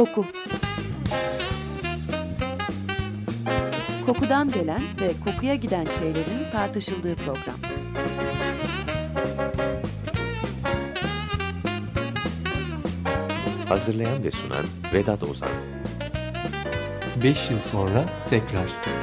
Koku Kokudan gelen ve kokuya giden şeylerin tartışıldığı program. Hazırlayan ve sunan Vedat Ozan 5 yıl sonra tekrar.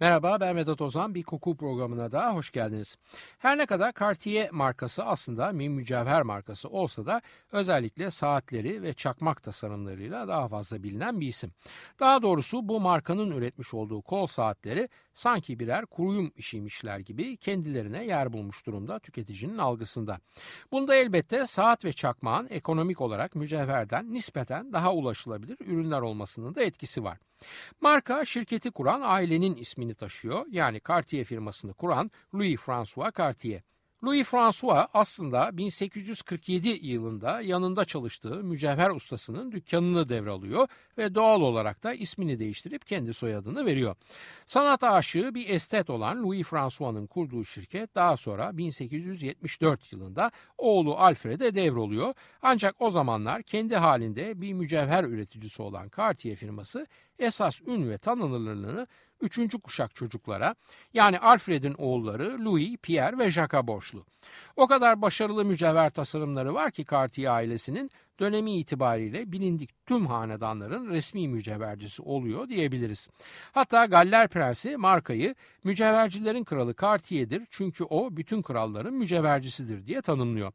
Merhaba ben Vedat Ozan bir koku programına da hoş geldiniz. Her ne kadar Cartier markası aslında bir mücevher markası olsa da özellikle saatleri ve çakmak tasarımlarıyla daha fazla bilinen bir isim. Daha doğrusu bu markanın üretmiş olduğu kol saatleri sanki birer kuruyum işiymişler gibi kendilerine yer bulmuş durumda tüketicinin algısında. Bunda elbette saat ve çakmağın ekonomik olarak mücevherden nispeten daha ulaşılabilir ürünler olmasının da etkisi var. Marka şirketi kuran ailenin ismini taşıyor. Yani Cartier firmasını kuran Louis François Cartier. Louis François aslında 1847 yılında yanında çalıştığı mücevher ustasının dükkanını devralıyor ve doğal olarak da ismini değiştirip kendi soyadını veriyor. Sanat aşığı bir estet olan Louis François'ın kurduğu şirket daha sonra 1874 yılında oğlu Alfred'e devroluyor. Ancak o zamanlar kendi halinde bir mücevher üreticisi olan Cartier firması esas ün ve tanınırlığını üçüncü kuşak çocuklara yani Alfred'in oğulları Louis, Pierre ve Jacques'a borçlu. O kadar başarılı mücevher tasarımları var ki Cartier ailesinin dönemi itibariyle bilindik tüm hanedanların resmi mücevhercisi oluyor diyebiliriz. Hatta Galler Prensi markayı mücevhercilerin kralı Cartier'dir çünkü o bütün kralların mücevhercisidir diye tanımlıyor.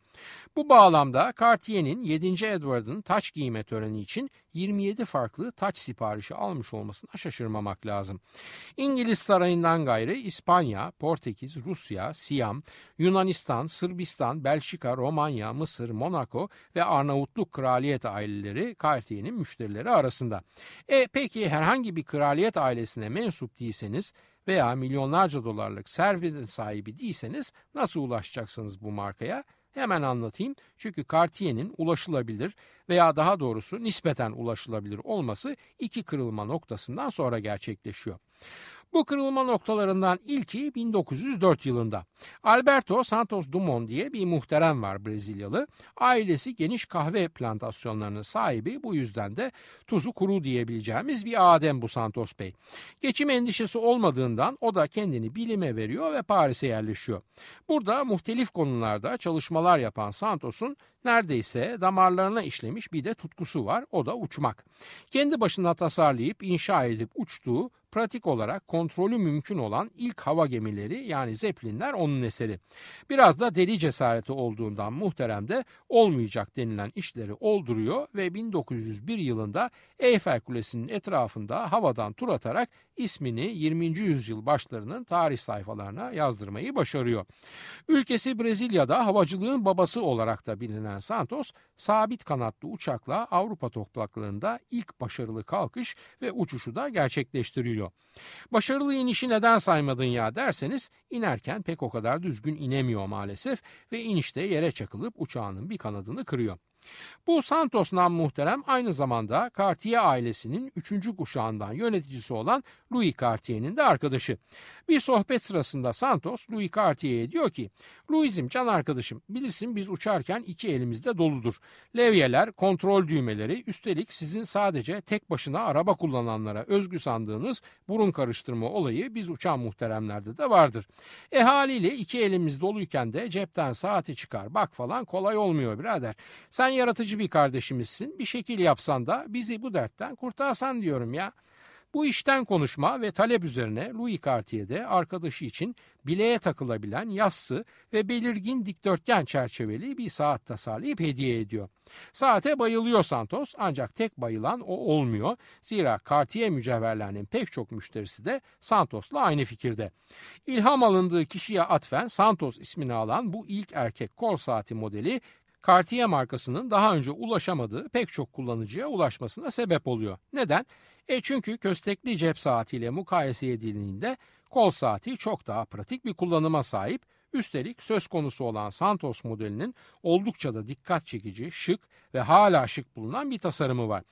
Bu bağlamda Cartier'in 7. Edward'ın taç giyme töreni için 27 farklı taç siparişi almış olmasına şaşırmamak lazım. İngiliz sarayından gayrı İspanya, Portekiz, Rusya, Siyam, Yunanistan, Sırbistan, Belçika, Romanya, Mısır, Monaco ve Arnavutluk kraliyet aileleri Cartier'in müşterileri arasında. E peki herhangi bir kraliyet ailesine mensup değilseniz veya milyonlarca dolarlık servetin sahibi değilseniz nasıl ulaşacaksınız bu markaya? Hemen anlatayım. Çünkü Cartier'in ulaşılabilir veya daha doğrusu nispeten ulaşılabilir olması iki kırılma noktasından sonra gerçekleşiyor. Bu kırılma noktalarından ilki 1904 yılında. Alberto Santos Dumont diye bir muhterem var Brezilyalı. Ailesi geniş kahve plantasyonlarının sahibi bu yüzden de tuzu kuru diyebileceğimiz bir adem bu Santos Bey. Geçim endişesi olmadığından o da kendini bilime veriyor ve Paris'e yerleşiyor. Burada muhtelif konularda çalışmalar yapan Santos'un neredeyse damarlarına işlemiş bir de tutkusu var o da uçmak. Kendi başına tasarlayıp inşa edip uçtuğu pratik olarak kontrolü mümkün olan ilk hava gemileri yani Zeppelinler onun eseri. Biraz da deli cesareti olduğundan muhterem de olmayacak denilen işleri olduruyor ve 1901 yılında Eyfel Kulesi'nin etrafında havadan tur atarak ismini 20. yüzyıl başlarının tarih sayfalarına yazdırmayı başarıyor. Ülkesi Brezilya'da havacılığın babası olarak da bilinen Santos, sabit kanatlı uçakla Avrupa topraklarında ilk başarılı kalkış ve uçuşu da gerçekleştiriyor. Başarılı inişi neden saymadın ya derseniz inerken pek o kadar düzgün inemiyor maalesef ve inişte yere çakılıp uçağının bir kanadını kırıyor. Bu Santos nam muhterem aynı zamanda Cartier ailesinin üçüncü kuşağından yöneticisi olan Louis Cartier'in de arkadaşı. Bir sohbet sırasında Santos Louis Cartier'e diyor ki Louis'im can arkadaşım bilirsin biz uçarken iki elimizde doludur. Levyeler, kontrol düğmeleri üstelik sizin sadece tek başına araba kullananlara özgü sandığınız burun karıştırma olayı biz uçan muhteremlerde de vardır. E haliyle iki elimiz doluyken de cepten saati çıkar bak falan kolay olmuyor birader. Sen yaratıcı bir kardeşimizsin bir şekil yapsan da bizi bu dertten kurtarsan diyorum ya. Bu işten konuşma ve talep üzerine Louis Cartier'de arkadaşı için bileğe takılabilen yassı ve belirgin dikdörtgen çerçeveli bir saat tasarlayıp hediye ediyor. Saate bayılıyor Santos ancak tek bayılan o olmuyor. Zira Cartier mücevherlerinin pek çok müşterisi de Santos'la aynı fikirde. İlham alındığı kişiye atfen Santos ismini alan bu ilk erkek kol saati modeli Cartier markasının daha önce ulaşamadığı pek çok kullanıcıya ulaşmasına sebep oluyor. Neden? E çünkü köstekli cep saatiyle mukayese edildiğinde kol saati çok daha pratik bir kullanıma sahip. Üstelik söz konusu olan Santos modelinin oldukça da dikkat çekici, şık ve hala şık bulunan bir tasarımı var.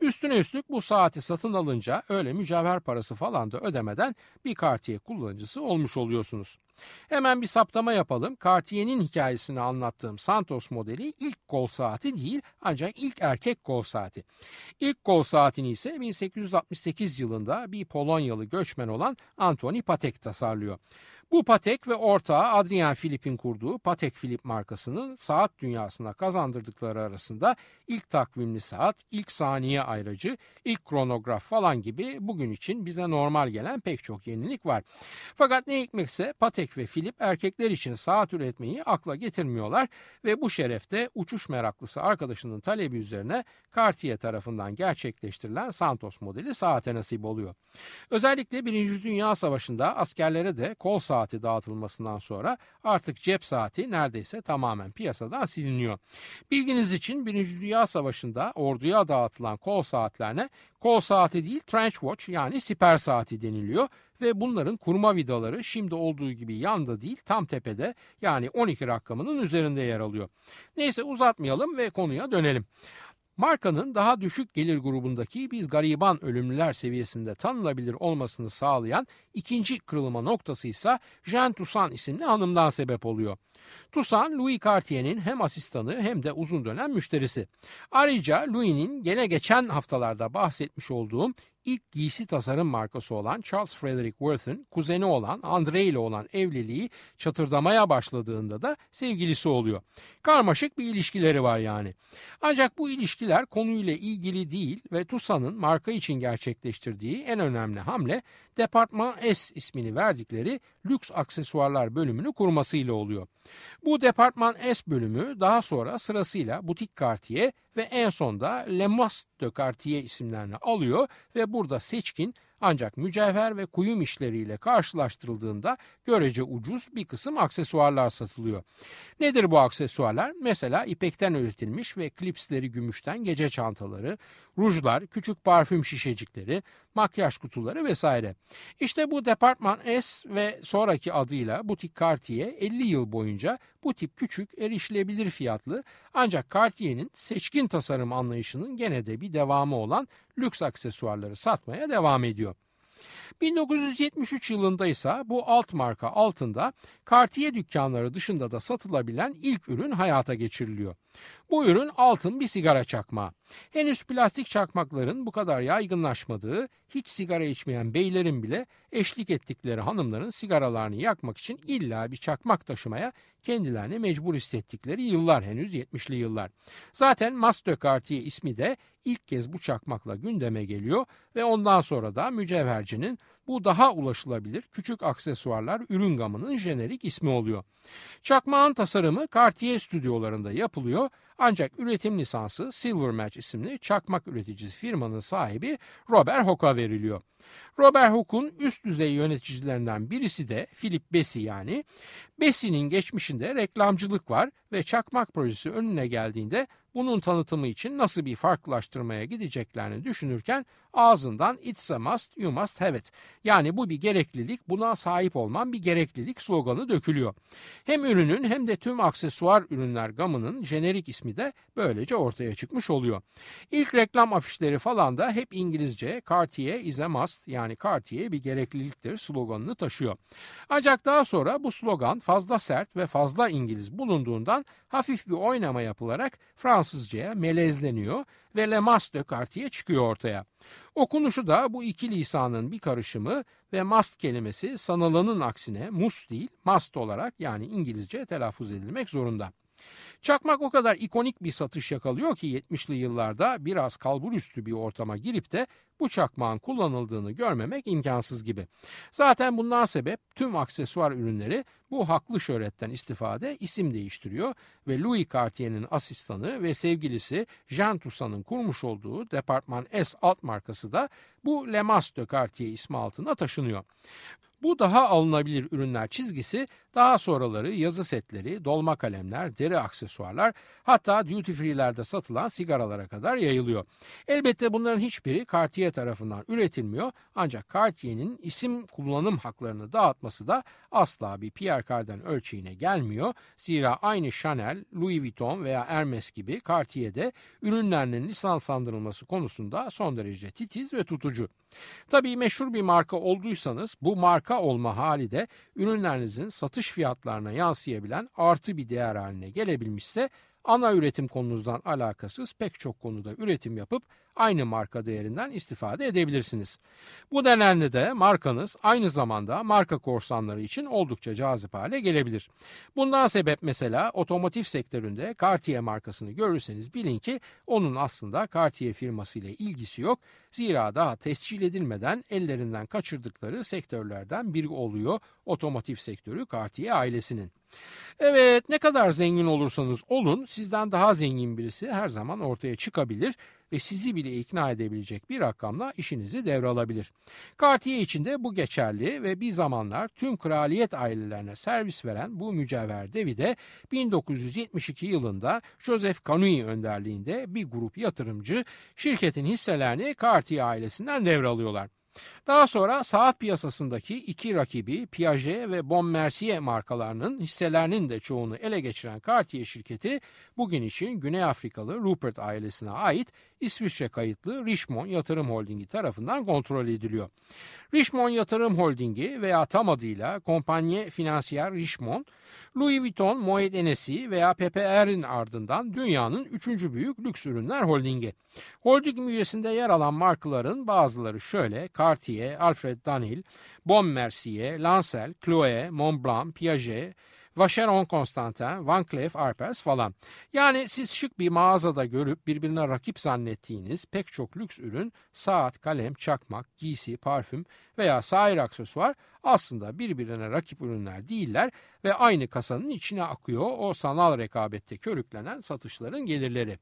Üstüne üstlük bu saati satın alınca öyle mücevher parası falan da ödemeden bir Cartier kullanıcısı olmuş oluyorsunuz. Hemen bir saptama yapalım. Cartier'in hikayesini anlattığım Santos modeli ilk kol saati değil ancak ilk erkek kol saati. İlk kol saatini ise 1868 yılında bir Polonyalı göçmen olan Antoni Patek tasarlıyor. Bu Patek ve ortağı Adrian Philippe'in kurduğu Patek Philippe markasının saat dünyasına kazandırdıkları arasında ilk takvimli saat, ilk saniye ayracı, ilk kronograf falan gibi bugün için bize normal gelen pek çok yenilik var. Fakat ne hikmetse Patek ve Philippe erkekler için saat üretmeyi akla getirmiyorlar ve bu şerefte uçuş meraklısı arkadaşının talebi üzerine Cartier tarafından gerçekleştirilen Santos modeli saate nasip oluyor. Özellikle Birinci Dünya Savaşı'nda askerlere de kol saati dağıtılmasından sonra artık cep saati neredeyse tamamen piyasadan siliniyor. Bilginiz için Birinci Dünya Savaşı'nda orduya dağıtılan kol saatlerine kol saati değil trench watch yani siper saati deniliyor ve bunların kurma vidaları şimdi olduğu gibi yanda değil tam tepede yani 12 rakamının üzerinde yer alıyor. Neyse uzatmayalım ve konuya dönelim. Markanın daha düşük gelir grubundaki biz gariban ölümlüler seviyesinde tanınabilir olmasını sağlayan ikinci kırılma noktası ise Jean Toussaint isimli hanımdan sebep oluyor. Toussaint, Louis Cartier'in hem asistanı hem de uzun dönem müşterisi. Ayrıca Louis'nin gene geçen haftalarda bahsetmiş olduğum ilk giysi tasarım markası olan Charles Frederick Worth'ın kuzeni olan Andre ile olan evliliği çatırdamaya başladığında da sevgilisi oluyor. Karmaşık bir ilişkileri var yani. Ancak bu ilişkiler konuyla ilgili değil ve Tussa'nın marka için gerçekleştirdiği en önemli hamle Departman S ismini verdikleri lüks aksesuarlar bölümünü kurmasıyla oluyor. Bu Departman S bölümü daha sonra sırasıyla Butik Cartier ve en sonda Le Mas de Cartier isimlerini alıyor ve burada seçkin ancak mücevher ve kuyum işleriyle karşılaştırıldığında görece ucuz bir kısım aksesuarlar satılıyor. Nedir bu aksesuarlar? Mesela ipekten üretilmiş ve klipsleri gümüşten gece çantaları, rujlar, küçük parfüm şişecikleri, makyaj kutuları vesaire. İşte bu Departman S ve sonraki adıyla Butik Cartier 50 yıl boyunca bu tip küçük erişilebilir fiyatlı ancak Cartier'in seçkin tasarım anlayışının gene de bir devamı olan lüks aksesuarları satmaya devam ediyor. 1973 yılında ise bu alt marka altında Cartier dükkanları dışında da satılabilen ilk ürün hayata geçiriliyor. Bu ürün altın bir sigara çakmağı. Henüz plastik çakmakların bu kadar yaygınlaşmadığı, hiç sigara içmeyen beylerin bile eşlik ettikleri hanımların sigaralarını yakmak için illa bir çakmak taşımaya kendilerini mecbur hissettikleri yıllar henüz 70'li yıllar. Zaten Master Cartier ismi de ilk kez bu çakmakla gündeme geliyor ve ondan sonra da mücevhercinin bu daha ulaşılabilir küçük aksesuarlar ürün gamının jenerik ismi oluyor. Çakmağın tasarımı Cartier stüdyolarında yapılıyor ancak üretim lisansı Silver Match isimli çakmak üreticisi firmanın sahibi Robert Hook'a veriliyor. Robert Hooke'un üst düzey yöneticilerinden birisi de Philip Bessie yani. Bessie'nin geçmişinde reklamcılık var ve çakmak projesi önüne geldiğinde bunun tanıtımı için nasıl bir farklılaştırmaya gideceklerini düşünürken ağzından it's a must you must have it. Yani bu bir gereklilik buna sahip olman bir gereklilik sloganı dökülüyor. Hem ürünün hem de tüm aksesuar ürünler gamının jenerik ismi de böylece ortaya çıkmış oluyor. İlk reklam afişleri falan da hep İngilizce Cartier is a must yani Cartier bir gerekliliktir sloganını taşıyor. Ancak daha sonra bu slogan fazla sert ve fazla İngiliz bulunduğundan hafif bir oynama yapılarak Fransızcaya melezleniyor ve Le Mas de çıkıyor ortaya. Okunuşu da bu iki lisanın bir karışımı ve mast kelimesi sanılanın aksine mus değil mast olarak yani İngilizce telaffuz edilmek zorunda. Çakmak o kadar ikonik bir satış yakalıyor ki 70'li yıllarda biraz kalburüstü bir ortama girip de bu çakmağın kullanıldığını görmemek imkansız gibi. Zaten bundan sebep tüm aksesuar ürünleri bu haklı şöhretten istifade isim değiştiriyor ve Louis Cartier'in asistanı ve sevgilisi Jean Toussaint'ın kurmuş olduğu Departman S alt markası da bu Le Mas de Cartier ismi altına taşınıyor. Bu daha alınabilir ürünler çizgisi daha sonraları yazı setleri, dolma kalemler, deri aksesuarlar hatta duty free'lerde satılan sigaralara kadar yayılıyor. Elbette bunların hiçbiri Cartier tarafından üretilmiyor ancak Cartier'in isim kullanım haklarını dağıtması da asla bir Pierre Cardin ölçeğine gelmiyor. Zira aynı Chanel, Louis Vuitton veya Hermes gibi Cartier'de ürünlerinin lisanslandırılması konusunda son derece titiz ve tutucu. Tabii meşhur bir marka olduysanız bu marka olma hali de ürünlerinizin satış fiyatlarına yansıyabilen artı bir değer haline gelebilmişse ana üretim konunuzdan alakasız pek çok konuda üretim yapıp aynı marka değerinden istifade edebilirsiniz. Bu nedenle de markanız aynı zamanda marka korsanları için oldukça cazip hale gelebilir. Bundan sebep mesela otomotiv sektöründe Cartier markasını görürseniz bilin ki onun aslında Cartier firması ile ilgisi yok. Zira daha tescil edilmeden ellerinden kaçırdıkları sektörlerden biri oluyor otomotiv sektörü Cartier ailesinin. Evet ne kadar zengin olursanız olun sizden daha zengin birisi her zaman ortaya çıkabilir ve sizi bile ikna edebilecek bir rakamla işinizi devralabilir. Cartier için de bu geçerli ve bir zamanlar tüm kraliyet ailelerine servis veren bu mücevher devi de 1972 yılında Joseph Canui önderliğinde bir grup yatırımcı şirketin hisselerini Cartier ailesinden devralıyorlar. Daha sonra saat piyasasındaki iki rakibi Piaget ve Bon Mercier markalarının hisselerinin de çoğunu ele geçiren Cartier şirketi bugün için Güney Afrikalı Rupert ailesine ait İsviçre kayıtlı Richmond Yatırım Holdingi tarafından kontrol ediliyor. Richmond Yatırım Holdingi veya tam adıyla Kompanye Financier Richmond, Louis Vuitton, Moet Hennessy veya PPR'in ardından dünyanın üçüncü büyük lüks ürünler holdingi. Holding müyesinde yer alan markaların bazıları şöyle Cartier, Alfred Dunhill, Bon Mercier, Lancel, Chloé, Montblanc, Piaget, Vacheron Constantin, Van Cleef Arpels falan. Yani siz şık bir mağazada görüp birbirine rakip zannettiğiniz pek çok lüks ürün, saat, kalem, çakmak, giysi, parfüm veya sair aksesuar aslında birbirine rakip ürünler değiller ve aynı kasanın içine akıyor o sanal rekabette körüklenen satışların gelirleri.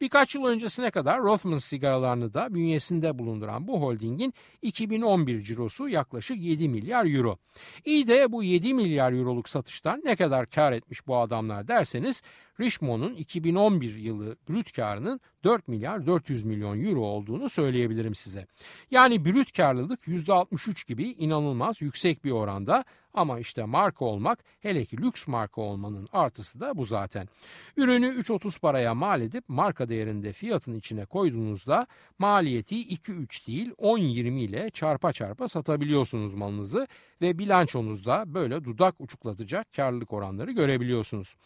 Birkaç yıl öncesine kadar Rothman sigaralarını da bünyesinde bulunduran bu holdingin 2011 cirosu yaklaşık 7 milyar euro. İyi de bu 7 milyar euroluk satıştan ne kadar kar etmiş bu adamlar derseniz Richmond'un 2011 yılı brüt karının 4 milyar 400 milyon euro olduğunu söyleyebilirim size. Yani brüt karlılık %63 gibi inanılmaz yüksek bir oranda ama işte marka olmak hele ki lüks marka olmanın artısı da bu zaten. Ürünü 3.30 paraya mal edip marka değerinde fiyatın içine koyduğunuzda maliyeti 2-3 değil 10-20 ile çarpa çarpa satabiliyorsunuz malınızı ve bilançonuzda böyle dudak uçuklatacak karlılık oranları görebiliyorsunuz.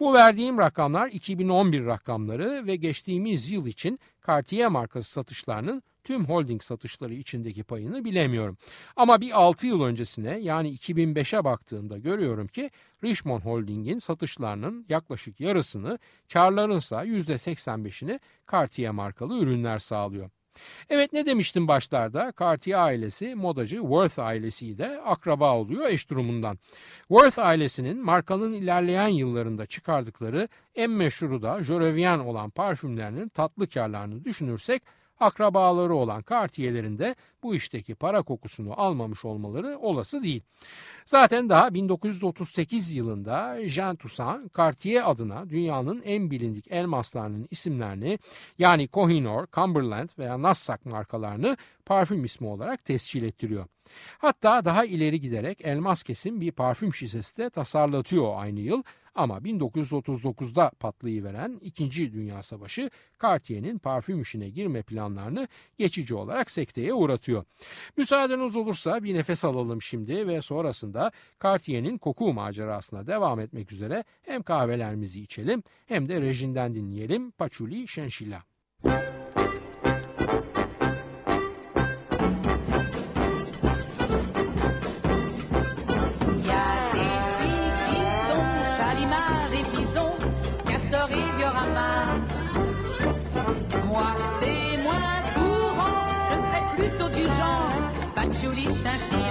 Bu verdiğim rakamlar 2011 rakamları ve geçtiğimiz yıl için Cartier markası satışlarının tüm holding satışları içindeki payını bilemiyorum. Ama bir 6 yıl öncesine yani 2005'e baktığımda görüyorum ki Richmond Holding'in satışlarının yaklaşık yarısını, karlarınsa %85'ini Cartier markalı ürünler sağlıyor. Evet ne demiştim başlarda? Cartier ailesi modacı Worth ailesiyle akraba oluyor eş durumundan. Worth ailesinin markanın ilerleyen yıllarında çıkardıkları en meşhuru da Jorevian olan parfümlerinin tatlı karlarını düşünürsek akrabaları olan Cartier'lerin de bu işteki para kokusunu almamış olmaları olası değil. Zaten daha 1938 yılında Jean Toussaint Cartier adına dünyanın en bilindik elmaslarının isimlerini yani Kohinoor, Cumberland veya Nassac markalarını parfüm ismi olarak tescil ettiriyor. Hatta daha ileri giderek elmas kesim bir parfüm şişesi de tasarlatıyor aynı yıl ama 1939'da patlayıveren 2. Dünya Savaşı Cartier'in parfüm işine girme planlarını geçici olarak sekteye uğratıyor. Müsaadeniz olursa bir nefes alalım şimdi ve sonrasında Cartier'in koku macerasına devam etmek üzere hem kahvelerimizi içelim hem de rejinden dinleyelim Paçuli Şenşila. c'est moins courant. Je serais plutôt du genre patchouli, chinchille.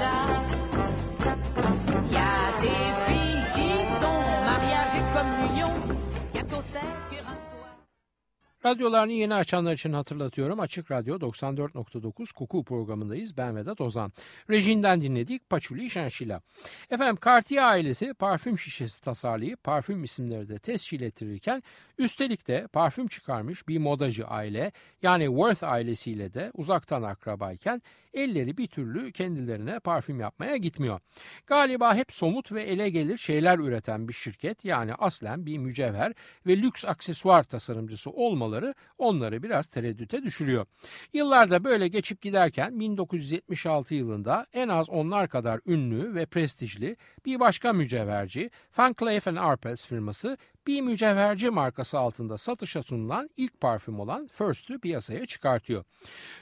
Radyolarını yeni açanlar için hatırlatıyorum. Açık Radyo 94.9 Koku programındayız. Ben Vedat Ozan. Rejinden dinledik Paçuli Şenşila. Efendim Cartier ailesi parfüm şişesi tasarlayıp parfüm isimleri de tescil ettirirken üstelik de parfüm çıkarmış bir modacı aile yani Worth ailesiyle de uzaktan akrabayken elleri bir türlü kendilerine parfüm yapmaya gitmiyor. Galiba hep somut ve ele gelir şeyler üreten bir şirket yani aslen bir mücevher ve lüks aksesuar tasarımcısı olmaları onları biraz tereddüte düşürüyor. Yıllarda böyle geçip giderken 1976 yılında en az onlar kadar ünlü ve prestijli bir başka mücevherci Van Cleef Arpels firması bir mücevherci markası altında satışa sunulan ilk parfüm olan First'ü piyasaya çıkartıyor.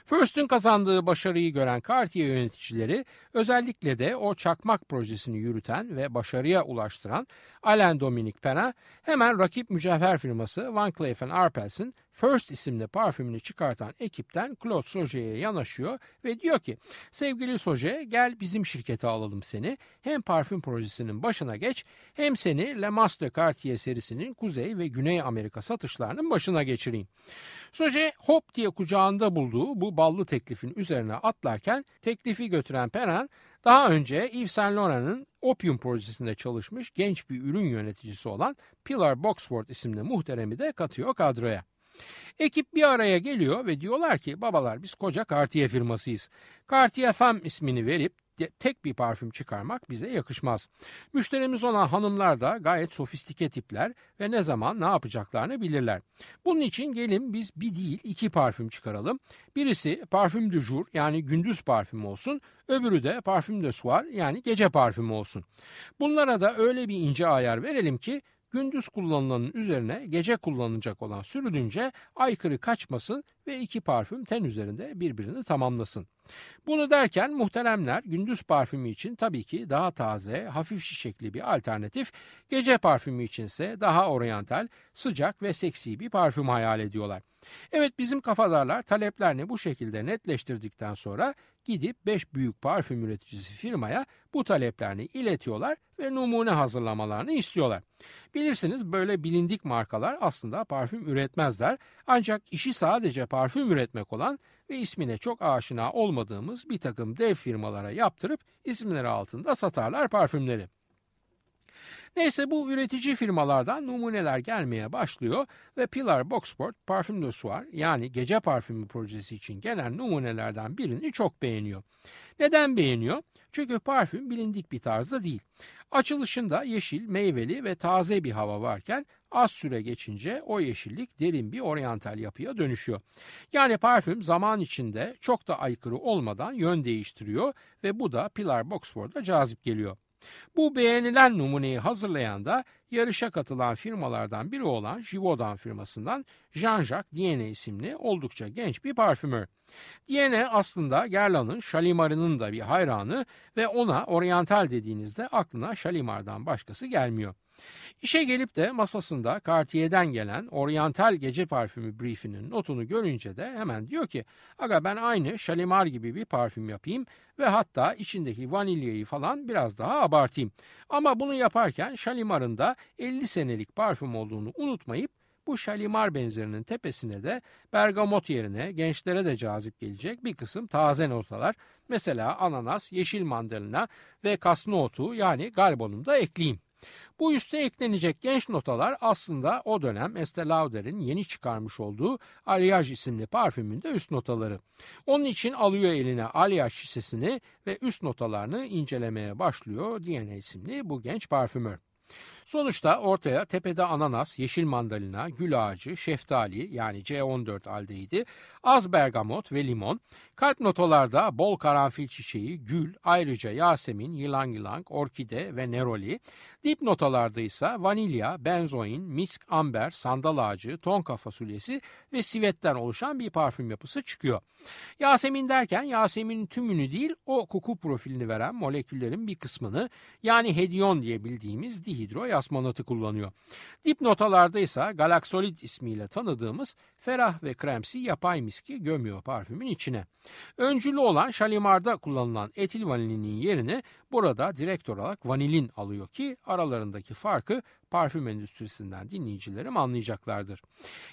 First'ün kazandığı başarıyı gören Cartier yöneticileri özellikle de o çakmak projesini yürüten ve başarıya ulaştıran Alain Dominique Pen'a hemen rakip mücevher firması Van Cleef Arpels'in First isimli parfümünü çıkartan ekipten Claude Sauget'e yanaşıyor ve diyor ki sevgili Sauget gel bizim şirkete alalım seni. Hem parfüm projesinin başına geç hem seni Le Mas de Cartier serisinin Kuzey ve Güney Amerika satışlarının başına geçireyim. Sauget hop diye kucağında bulduğu bu ballı teklifin üzerine atlarken teklifi götüren Perrin daha önce Yves Saint Laurent'ın Opium projesinde çalışmış genç bir ürün yöneticisi olan Pilar Boxford isimli muhteremi de katıyor kadroya. Ekip bir araya geliyor ve diyorlar ki babalar biz koca Cartier firmasıyız. Cartier Femme ismini verip tek bir parfüm çıkarmak bize yakışmaz. Müşterimiz olan hanımlar da gayet sofistike tipler ve ne zaman ne yapacaklarını bilirler. Bunun için gelin biz bir değil iki parfüm çıkaralım. Birisi parfüm du jour yani gündüz parfüm olsun, öbürü de parfüm de soir yani gece parfümü olsun. Bunlara da öyle bir ince ayar verelim ki gündüz kullanılanın üzerine gece kullanılacak olan sürülünce aykırı kaçmasın ve iki parfüm ten üzerinde birbirini tamamlasın. Bunu derken muhteremler gündüz parfümü için tabii ki daha taze, hafif şişekli bir alternatif, gece parfümü içinse daha oryantal, sıcak ve seksi bir parfüm hayal ediyorlar. Evet bizim kafadarlar taleplerini bu şekilde netleştirdikten sonra gidip 5 büyük parfüm üreticisi firmaya bu taleplerini iletiyorlar ve numune hazırlamalarını istiyorlar. Bilirsiniz böyle bilindik markalar aslında parfüm üretmezler ancak işi sadece parfüm üretmek olan ve ismine çok aşina olmadığımız bir takım dev firmalara yaptırıp isimleri altında satarlar parfümleri. Neyse bu üretici firmalardan numuneler gelmeye başlıyor ve Pilar Boxport Parfüm de Soir yani gece parfümü projesi için gelen numunelerden birini çok beğeniyor. Neden beğeniyor? Çünkü parfüm bilindik bir tarzda değil. Açılışında yeşil, meyveli ve taze bir hava varken az süre geçince o yeşillik derin bir oryantal yapıya dönüşüyor. Yani parfüm zaman içinde çok da aykırı olmadan yön değiştiriyor ve bu da Pilar Boxford'a cazip geliyor. Bu beğenilen numuneyi hazırlayan da yarışa katılan firmalardan biri olan Givaudan firmasından Jean-Jacques Dienne isimli oldukça genç bir parfümör. Dienne aslında Guerlain'ın Şalimar'ının da bir hayranı ve ona oryantal dediğinizde aklına Şalimar'dan başkası gelmiyor. İşe gelip de masasında Cartier'den gelen oryantal gece parfümü briefinin notunu görünce de hemen diyor ki aga ben aynı Shalimar gibi bir parfüm yapayım ve hatta içindeki vanilyayı falan biraz daha abartayım. Ama bunu yaparken Shalimar'ın da 50 senelik parfüm olduğunu unutmayıp bu şalimar benzerinin tepesine de bergamot yerine gençlere de cazip gelecek bir kısım taze notalar mesela ananas, yeşil mandalina ve kasnotu yani galbonum da ekleyeyim. Bu üste eklenecek genç notalar aslında o dönem Estee Lauder'in yeni çıkarmış olduğu Alliage isimli parfümünde üst notaları. Onun için alıyor eline Alliage şişesini ve üst notalarını incelemeye başlıyor DNA isimli bu genç parfümör. Sonuçta ortaya tepede ananas, yeşil mandalina, gül ağacı, şeftali yani C14 aldehidi, az bergamot ve limon, kalp notalarda bol karanfil çiçeği, gül, ayrıca yasemin, yılan yılang, orkide ve neroli, dip notalarda ise vanilya, benzoin, misk, amber, sandal ağacı, tonka fasulyesi ve sivetten oluşan bir parfüm yapısı çıkıyor. Yasemin derken Yasemin'in tümünü değil o koku profilini veren moleküllerin bir kısmını yani hedyon diye bildiğimiz dihidro yasmanatı kullanıyor. Dip notalarda ise Galaxolid ismiyle tanıdığımız ferah ve kremsi yapay miski gömüyor parfümün içine. Öncülü olan Şalimar'da kullanılan etil vanilinin yerini burada direkt olarak vanilin alıyor ki aralarındaki farkı parfüm endüstrisinden dinleyicilerim anlayacaklardır.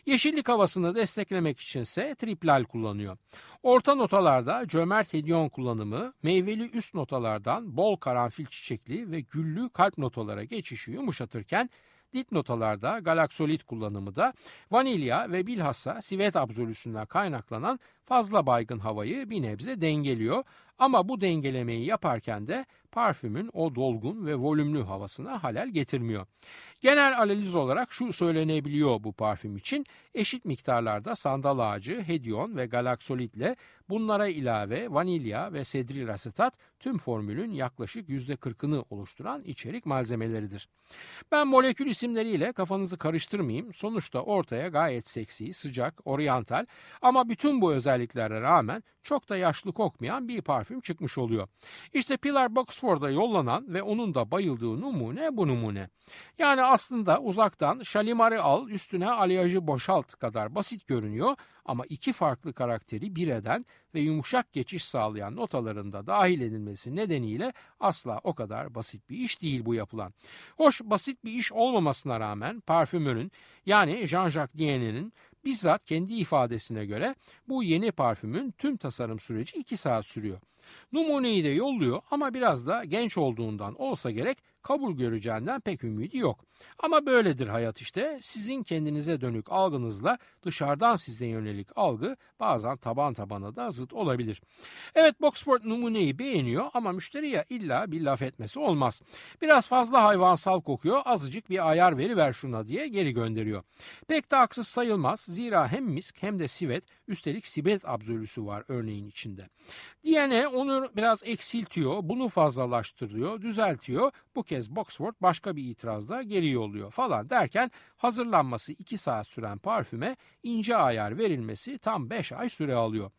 Yeşillik havasını desteklemek içinse triplal kullanıyor. Orta notalarda cömert hediyon kullanımı, meyveli üst notalardan bol karanfil çiçekli ve güllü kalp notalara geçişi yumuşatırken Dip notalarda galaksolit kullanımı da vanilya ve bilhassa sivet absolüsünden kaynaklanan fazla baygın havayı bir nebze dengeliyor. Ama bu dengelemeyi yaparken de parfümün o dolgun ve volümlü havasına halel getirmiyor. Genel analiz olarak şu söylenebiliyor bu parfüm için. Eşit miktarlarda sandal ağacı, hedyon ve galaksolitle bunlara ilave vanilya ve sedril asetat tüm formülün yaklaşık %40'ını oluşturan içerik malzemeleridir. Ben molekül isimleriyle kafanızı karıştırmayayım. Sonuçta ortaya gayet seksi, sıcak, oryantal ama bütün bu özelliklere rağmen çok da yaşlı kokmayan bir parfüm çıkmış oluyor. İşte Pilar Boxford'a yollanan ve onun da bayıldığı numune bu numune. Yani aslında uzaktan şalimarı al üstüne aliyajı boşalt kadar basit görünüyor ama iki farklı karakteri bir eden ve yumuşak geçiş sağlayan notalarında dahil edilmesi nedeniyle asla o kadar basit bir iş değil bu yapılan. Hoş basit bir iş olmamasına rağmen parfümörün yani Jean-Jacques Dienne'nin bizzat kendi ifadesine göre bu yeni parfümün tüm tasarım süreci 2 saat sürüyor. Numuneyi de yolluyor ama biraz da genç olduğundan olsa gerek kabul göreceğinden pek ümidi yok. Ama böyledir hayat işte. Sizin kendinize dönük algınızla dışarıdan size yönelik algı bazen taban tabana da zıt olabilir. Evet Boxport numuneyi beğeniyor ama müşteriye illa bir laf etmesi olmaz. Biraz fazla hayvansal kokuyor azıcık bir ayar veri ver şuna diye geri gönderiyor. Pek de haksız sayılmaz zira hem misk hem de sivet üstelik sibet absolüsü var örneğin içinde. Diyene onu biraz eksiltiyor bunu fazlalaştırıyor düzeltiyor bu kez Boxford başka bir itirazda geri yolluyor falan derken hazırlanması 2 saat süren parfüme ince ayar verilmesi tam 5 ay süre alıyor.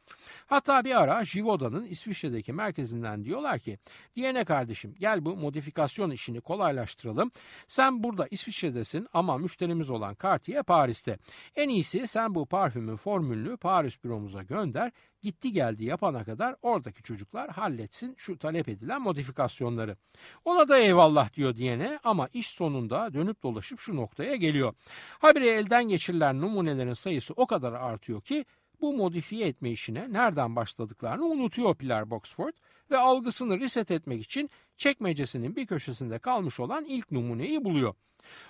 Hatta bir ara Jivoda'nın İsviçre'deki merkezinden diyorlar ki diyene kardeşim gel bu modifikasyon işini kolaylaştıralım. Sen burada İsviçre'desin ama müşterimiz olan Cartier Paris'te. En iyisi sen bu parfümün formülünü Paris büromuza gönder gitti geldi yapana kadar oradaki çocuklar halletsin şu talep edilen modifikasyonları. Ona da eyvallah diyor diyene ama iş sonunda dönüp dolaşıp şu noktaya geliyor. Habire elden geçirilen numunelerin sayısı o kadar artıyor ki bu modifiye etme işine nereden başladıklarını unutuyor Pilar Boxford ve algısını reset etmek için çekmecesinin bir köşesinde kalmış olan ilk numuneyi buluyor.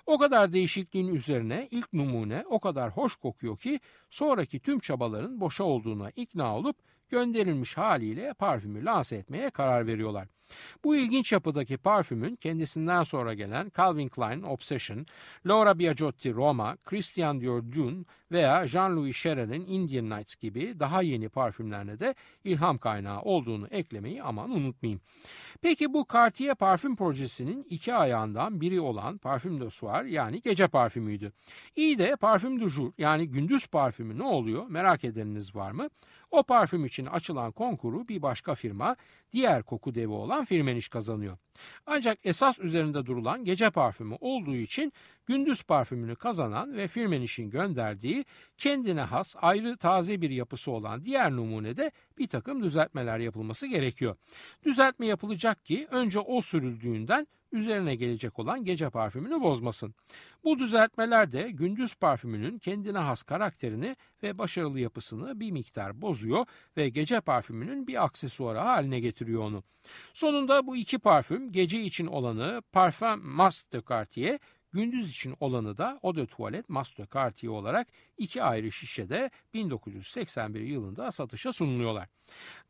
O kadar değişikliğin üzerine ilk numune o kadar hoş kokuyor ki sonraki tüm çabaların boşa olduğuna ikna olup gönderilmiş haliyle parfümü lanse etmeye karar veriyorlar. Bu ilginç yapıdaki parfümün kendisinden sonra gelen Calvin Klein Obsession, Laura Biagiotti Roma, Christian Dior Dune veya Jean-Louis Cherren'in Indian Nights gibi daha yeni parfümlerine de ilham kaynağı olduğunu eklemeyi aman unutmayayım. Peki bu Cartier parfüm projesinin iki ayağından biri olan parfüm de soir yani gece parfümüydü. İyi de parfüm du jour yani gündüz parfümü ne oluyor merak edeniniz var mı? O parfüm için açılan konkuru bir başka firma, diğer koku devi olan Firmenich kazanıyor. Ancak esas üzerinde durulan gece parfümü olduğu için gündüz parfümünü kazanan ve Firmenich'in gönderdiği kendine has ayrı taze bir yapısı olan diğer numunede bir takım düzeltmeler yapılması gerekiyor. Düzeltme yapılacak ki önce o sürüldüğünden üzerine gelecek olan gece parfümünü bozmasın. Bu düzeltmeler de gündüz parfümünün kendine has karakterini ve başarılı yapısını bir miktar bozuyor ve gece parfümünün bir aksesuarı haline getiriyor onu. Sonunda bu iki parfüm gece için olanı Parfum Mas de Cartier, gündüz için olanı da Eau de Toilette Mas de Cartier olarak iki ayrı şişede 1981 yılında satışa sunuluyorlar.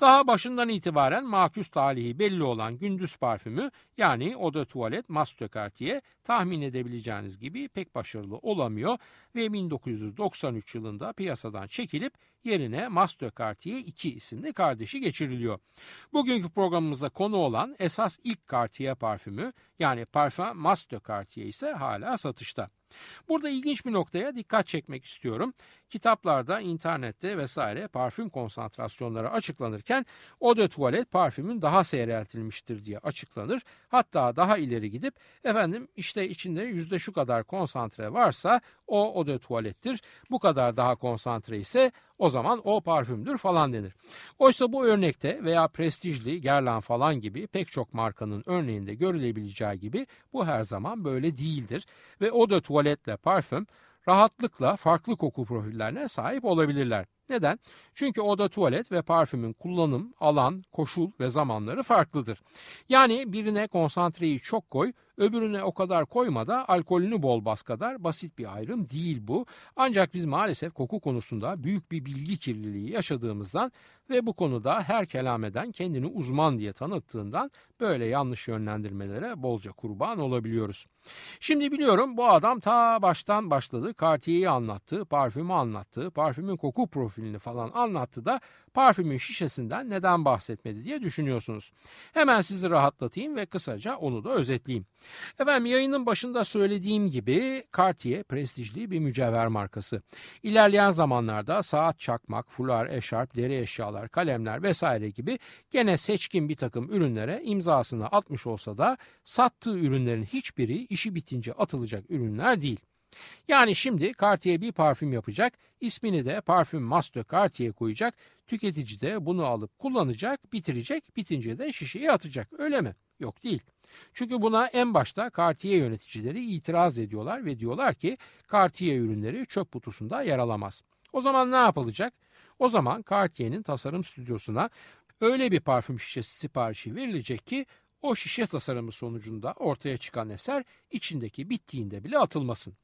Daha başından itibaren maküs talihi belli olan gündüz parfümü yani Eau de Toilette Mas de Cartier tahmin edebileceğiniz gibi pek başarılı olamıyor ve 1993 yılında piyasadan çekilip yerine Mas de Cartier 2 isimli kardeşi geçiriliyor. Bugünkü programımıza konu olan esas ilk Cartier parfümü yani Parfum Mas de Cartier ise hala satışta. Burada ilginç bir noktaya dikkat çekmek istiyorum. Kitaplarda, internette vesaire parfüm konsantrasyonları açıklanırken eau de tuvalet parfümün daha seyreltilmiştir diye açıklanır. Hatta daha ileri gidip efendim işte içinde yüzde şu kadar konsantre varsa o o de tuvalettir. Bu kadar daha konsantre ise o zaman o parfümdür falan denir. Oysa bu örnekte veya prestijli, Guerlain falan gibi pek çok markanın örneğinde görülebileceği gibi bu her zaman böyle değildir. Ve o de tuvaletle parfüm rahatlıkla farklı koku profillerine sahip olabilirler. Neden? Çünkü oda tuvalet ve parfümün kullanım, alan, koşul ve zamanları farklıdır. Yani birine konsantreyi çok koy, öbürüne o kadar koyma da alkolünü bol bas kadar basit bir ayrım değil bu. Ancak biz maalesef koku konusunda büyük bir bilgi kirliliği yaşadığımızdan ve bu konuda her kelameden kendini uzman diye tanıttığından böyle yanlış yönlendirmelere bolca kurban olabiliyoruz. Şimdi biliyorum bu adam ta baştan başladı. Cartier'i anlattı, parfümü anlattı, parfümün koku profilini falan anlattı da parfümün şişesinden neden bahsetmedi diye düşünüyorsunuz. Hemen sizi rahatlatayım ve kısaca onu da özetleyeyim. Efendim yayının başında söylediğim gibi Cartier prestijli bir mücevher markası. İlerleyen zamanlarda saat, çakmak, fular, eşarp, deri eşyalar, kalemler vesaire gibi gene seçkin bir takım ürünlere imzasını atmış olsa da sattığı ürünlerin hiçbiri işi bitince atılacak ürünler değil. Yani şimdi Cartier bir parfüm yapacak, ismini de parfüm Master Cartier koyacak, tüketici de bunu alıp kullanacak, bitirecek, bitince de şişeye atacak. Öyle mi? Yok değil. Çünkü buna en başta Cartier yöneticileri itiraz ediyorlar ve diyorlar ki Cartier ürünleri çöp kutusunda yer alamaz. O zaman ne yapılacak? O zaman Cartier'in tasarım stüdyosuna öyle bir parfüm şişesi siparişi verilecek ki o şişe tasarımı sonucunda ortaya çıkan eser içindeki bittiğinde bile atılmasın.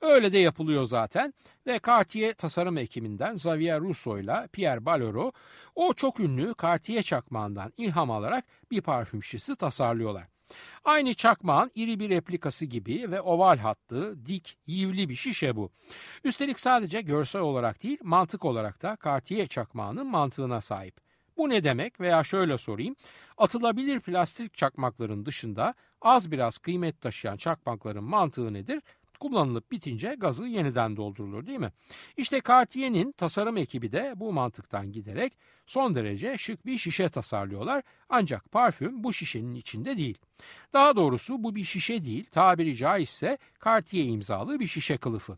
Öyle de yapılıyor zaten ve Cartier tasarım ekibinden Xavier Rousseau ile Pierre Balleuro o çok ünlü Cartier çakmağından ilham alarak bir parfüm şişesi tasarlıyorlar. Aynı çakmağın iri bir replikası gibi ve oval hattı, dik, yivli bir şişe bu. Üstelik sadece görsel olarak değil, mantık olarak da Cartier çakmağının mantığına sahip. Bu ne demek veya şöyle sorayım. Atılabilir plastik çakmakların dışında az biraz kıymet taşıyan çakmakların mantığı nedir? Kullanılıp bitince gazı yeniden doldurulur değil mi? İşte Cartier'in tasarım ekibi de bu mantıktan giderek son derece şık bir şişe tasarlıyorlar. Ancak parfüm bu şişenin içinde değil. Daha doğrusu bu bir şişe değil, tabiri caizse Cartier imzalı bir şişe kılıfı.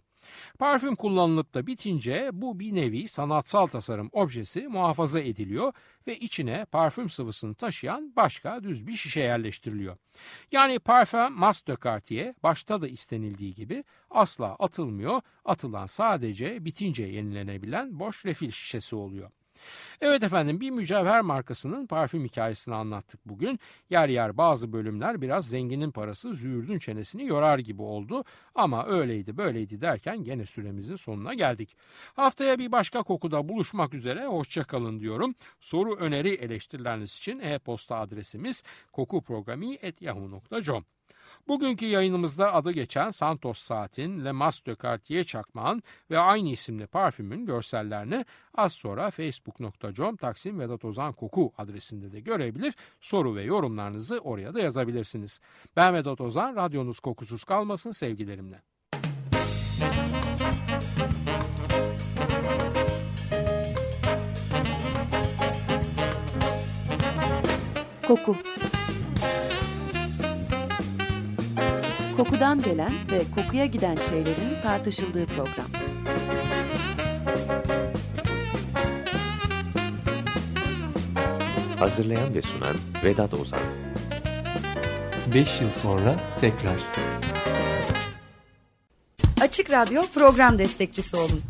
Parfüm kullanılıp da bitince bu bir nevi sanatsal tasarım objesi muhafaza ediliyor ve içine parfüm sıvısını taşıyan başka düz bir şişe yerleştiriliyor. Yani parfüm Mas de Cartier başta da istenildiği gibi asla atılmıyor, atılan sadece bitince yenilenebilen boş refil şişesi oluyor. Evet efendim bir mücevher markasının parfüm hikayesini anlattık bugün. Yer yer bazı bölümler biraz zenginin parası züğürdün çenesini yorar gibi oldu. Ama öyleydi böyleydi derken gene süremizin sonuna geldik. Haftaya bir başka kokuda buluşmak üzere hoşçakalın diyorum. Soru öneri eleştirileriniz için e-posta adresimiz kokuprogrami.yahoo.com Bugünkü yayınımızda adı geçen Santos saatin, Le Mas de Cartier çakmağın ve aynı isimli parfümün görsellerini az sonra facebook.com Taksim Vedat Ozan Koku adresinde de görebilir. Soru ve yorumlarınızı oraya da yazabilirsiniz. Ben Vedat Ozan, radyonuz kokusuz kalmasın sevgilerimle. Koku Kokudan gelen ve kokuya giden şeylerin tartışıldığı program. Hazırlayan ve sunan Vedat Ozan. 5 yıl sonra tekrar. Açık Radyo program destekçisi olun.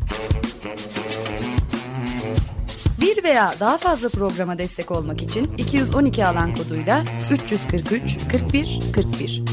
Bir veya daha fazla programa destek olmak için 212 alan koduyla 343 41 41.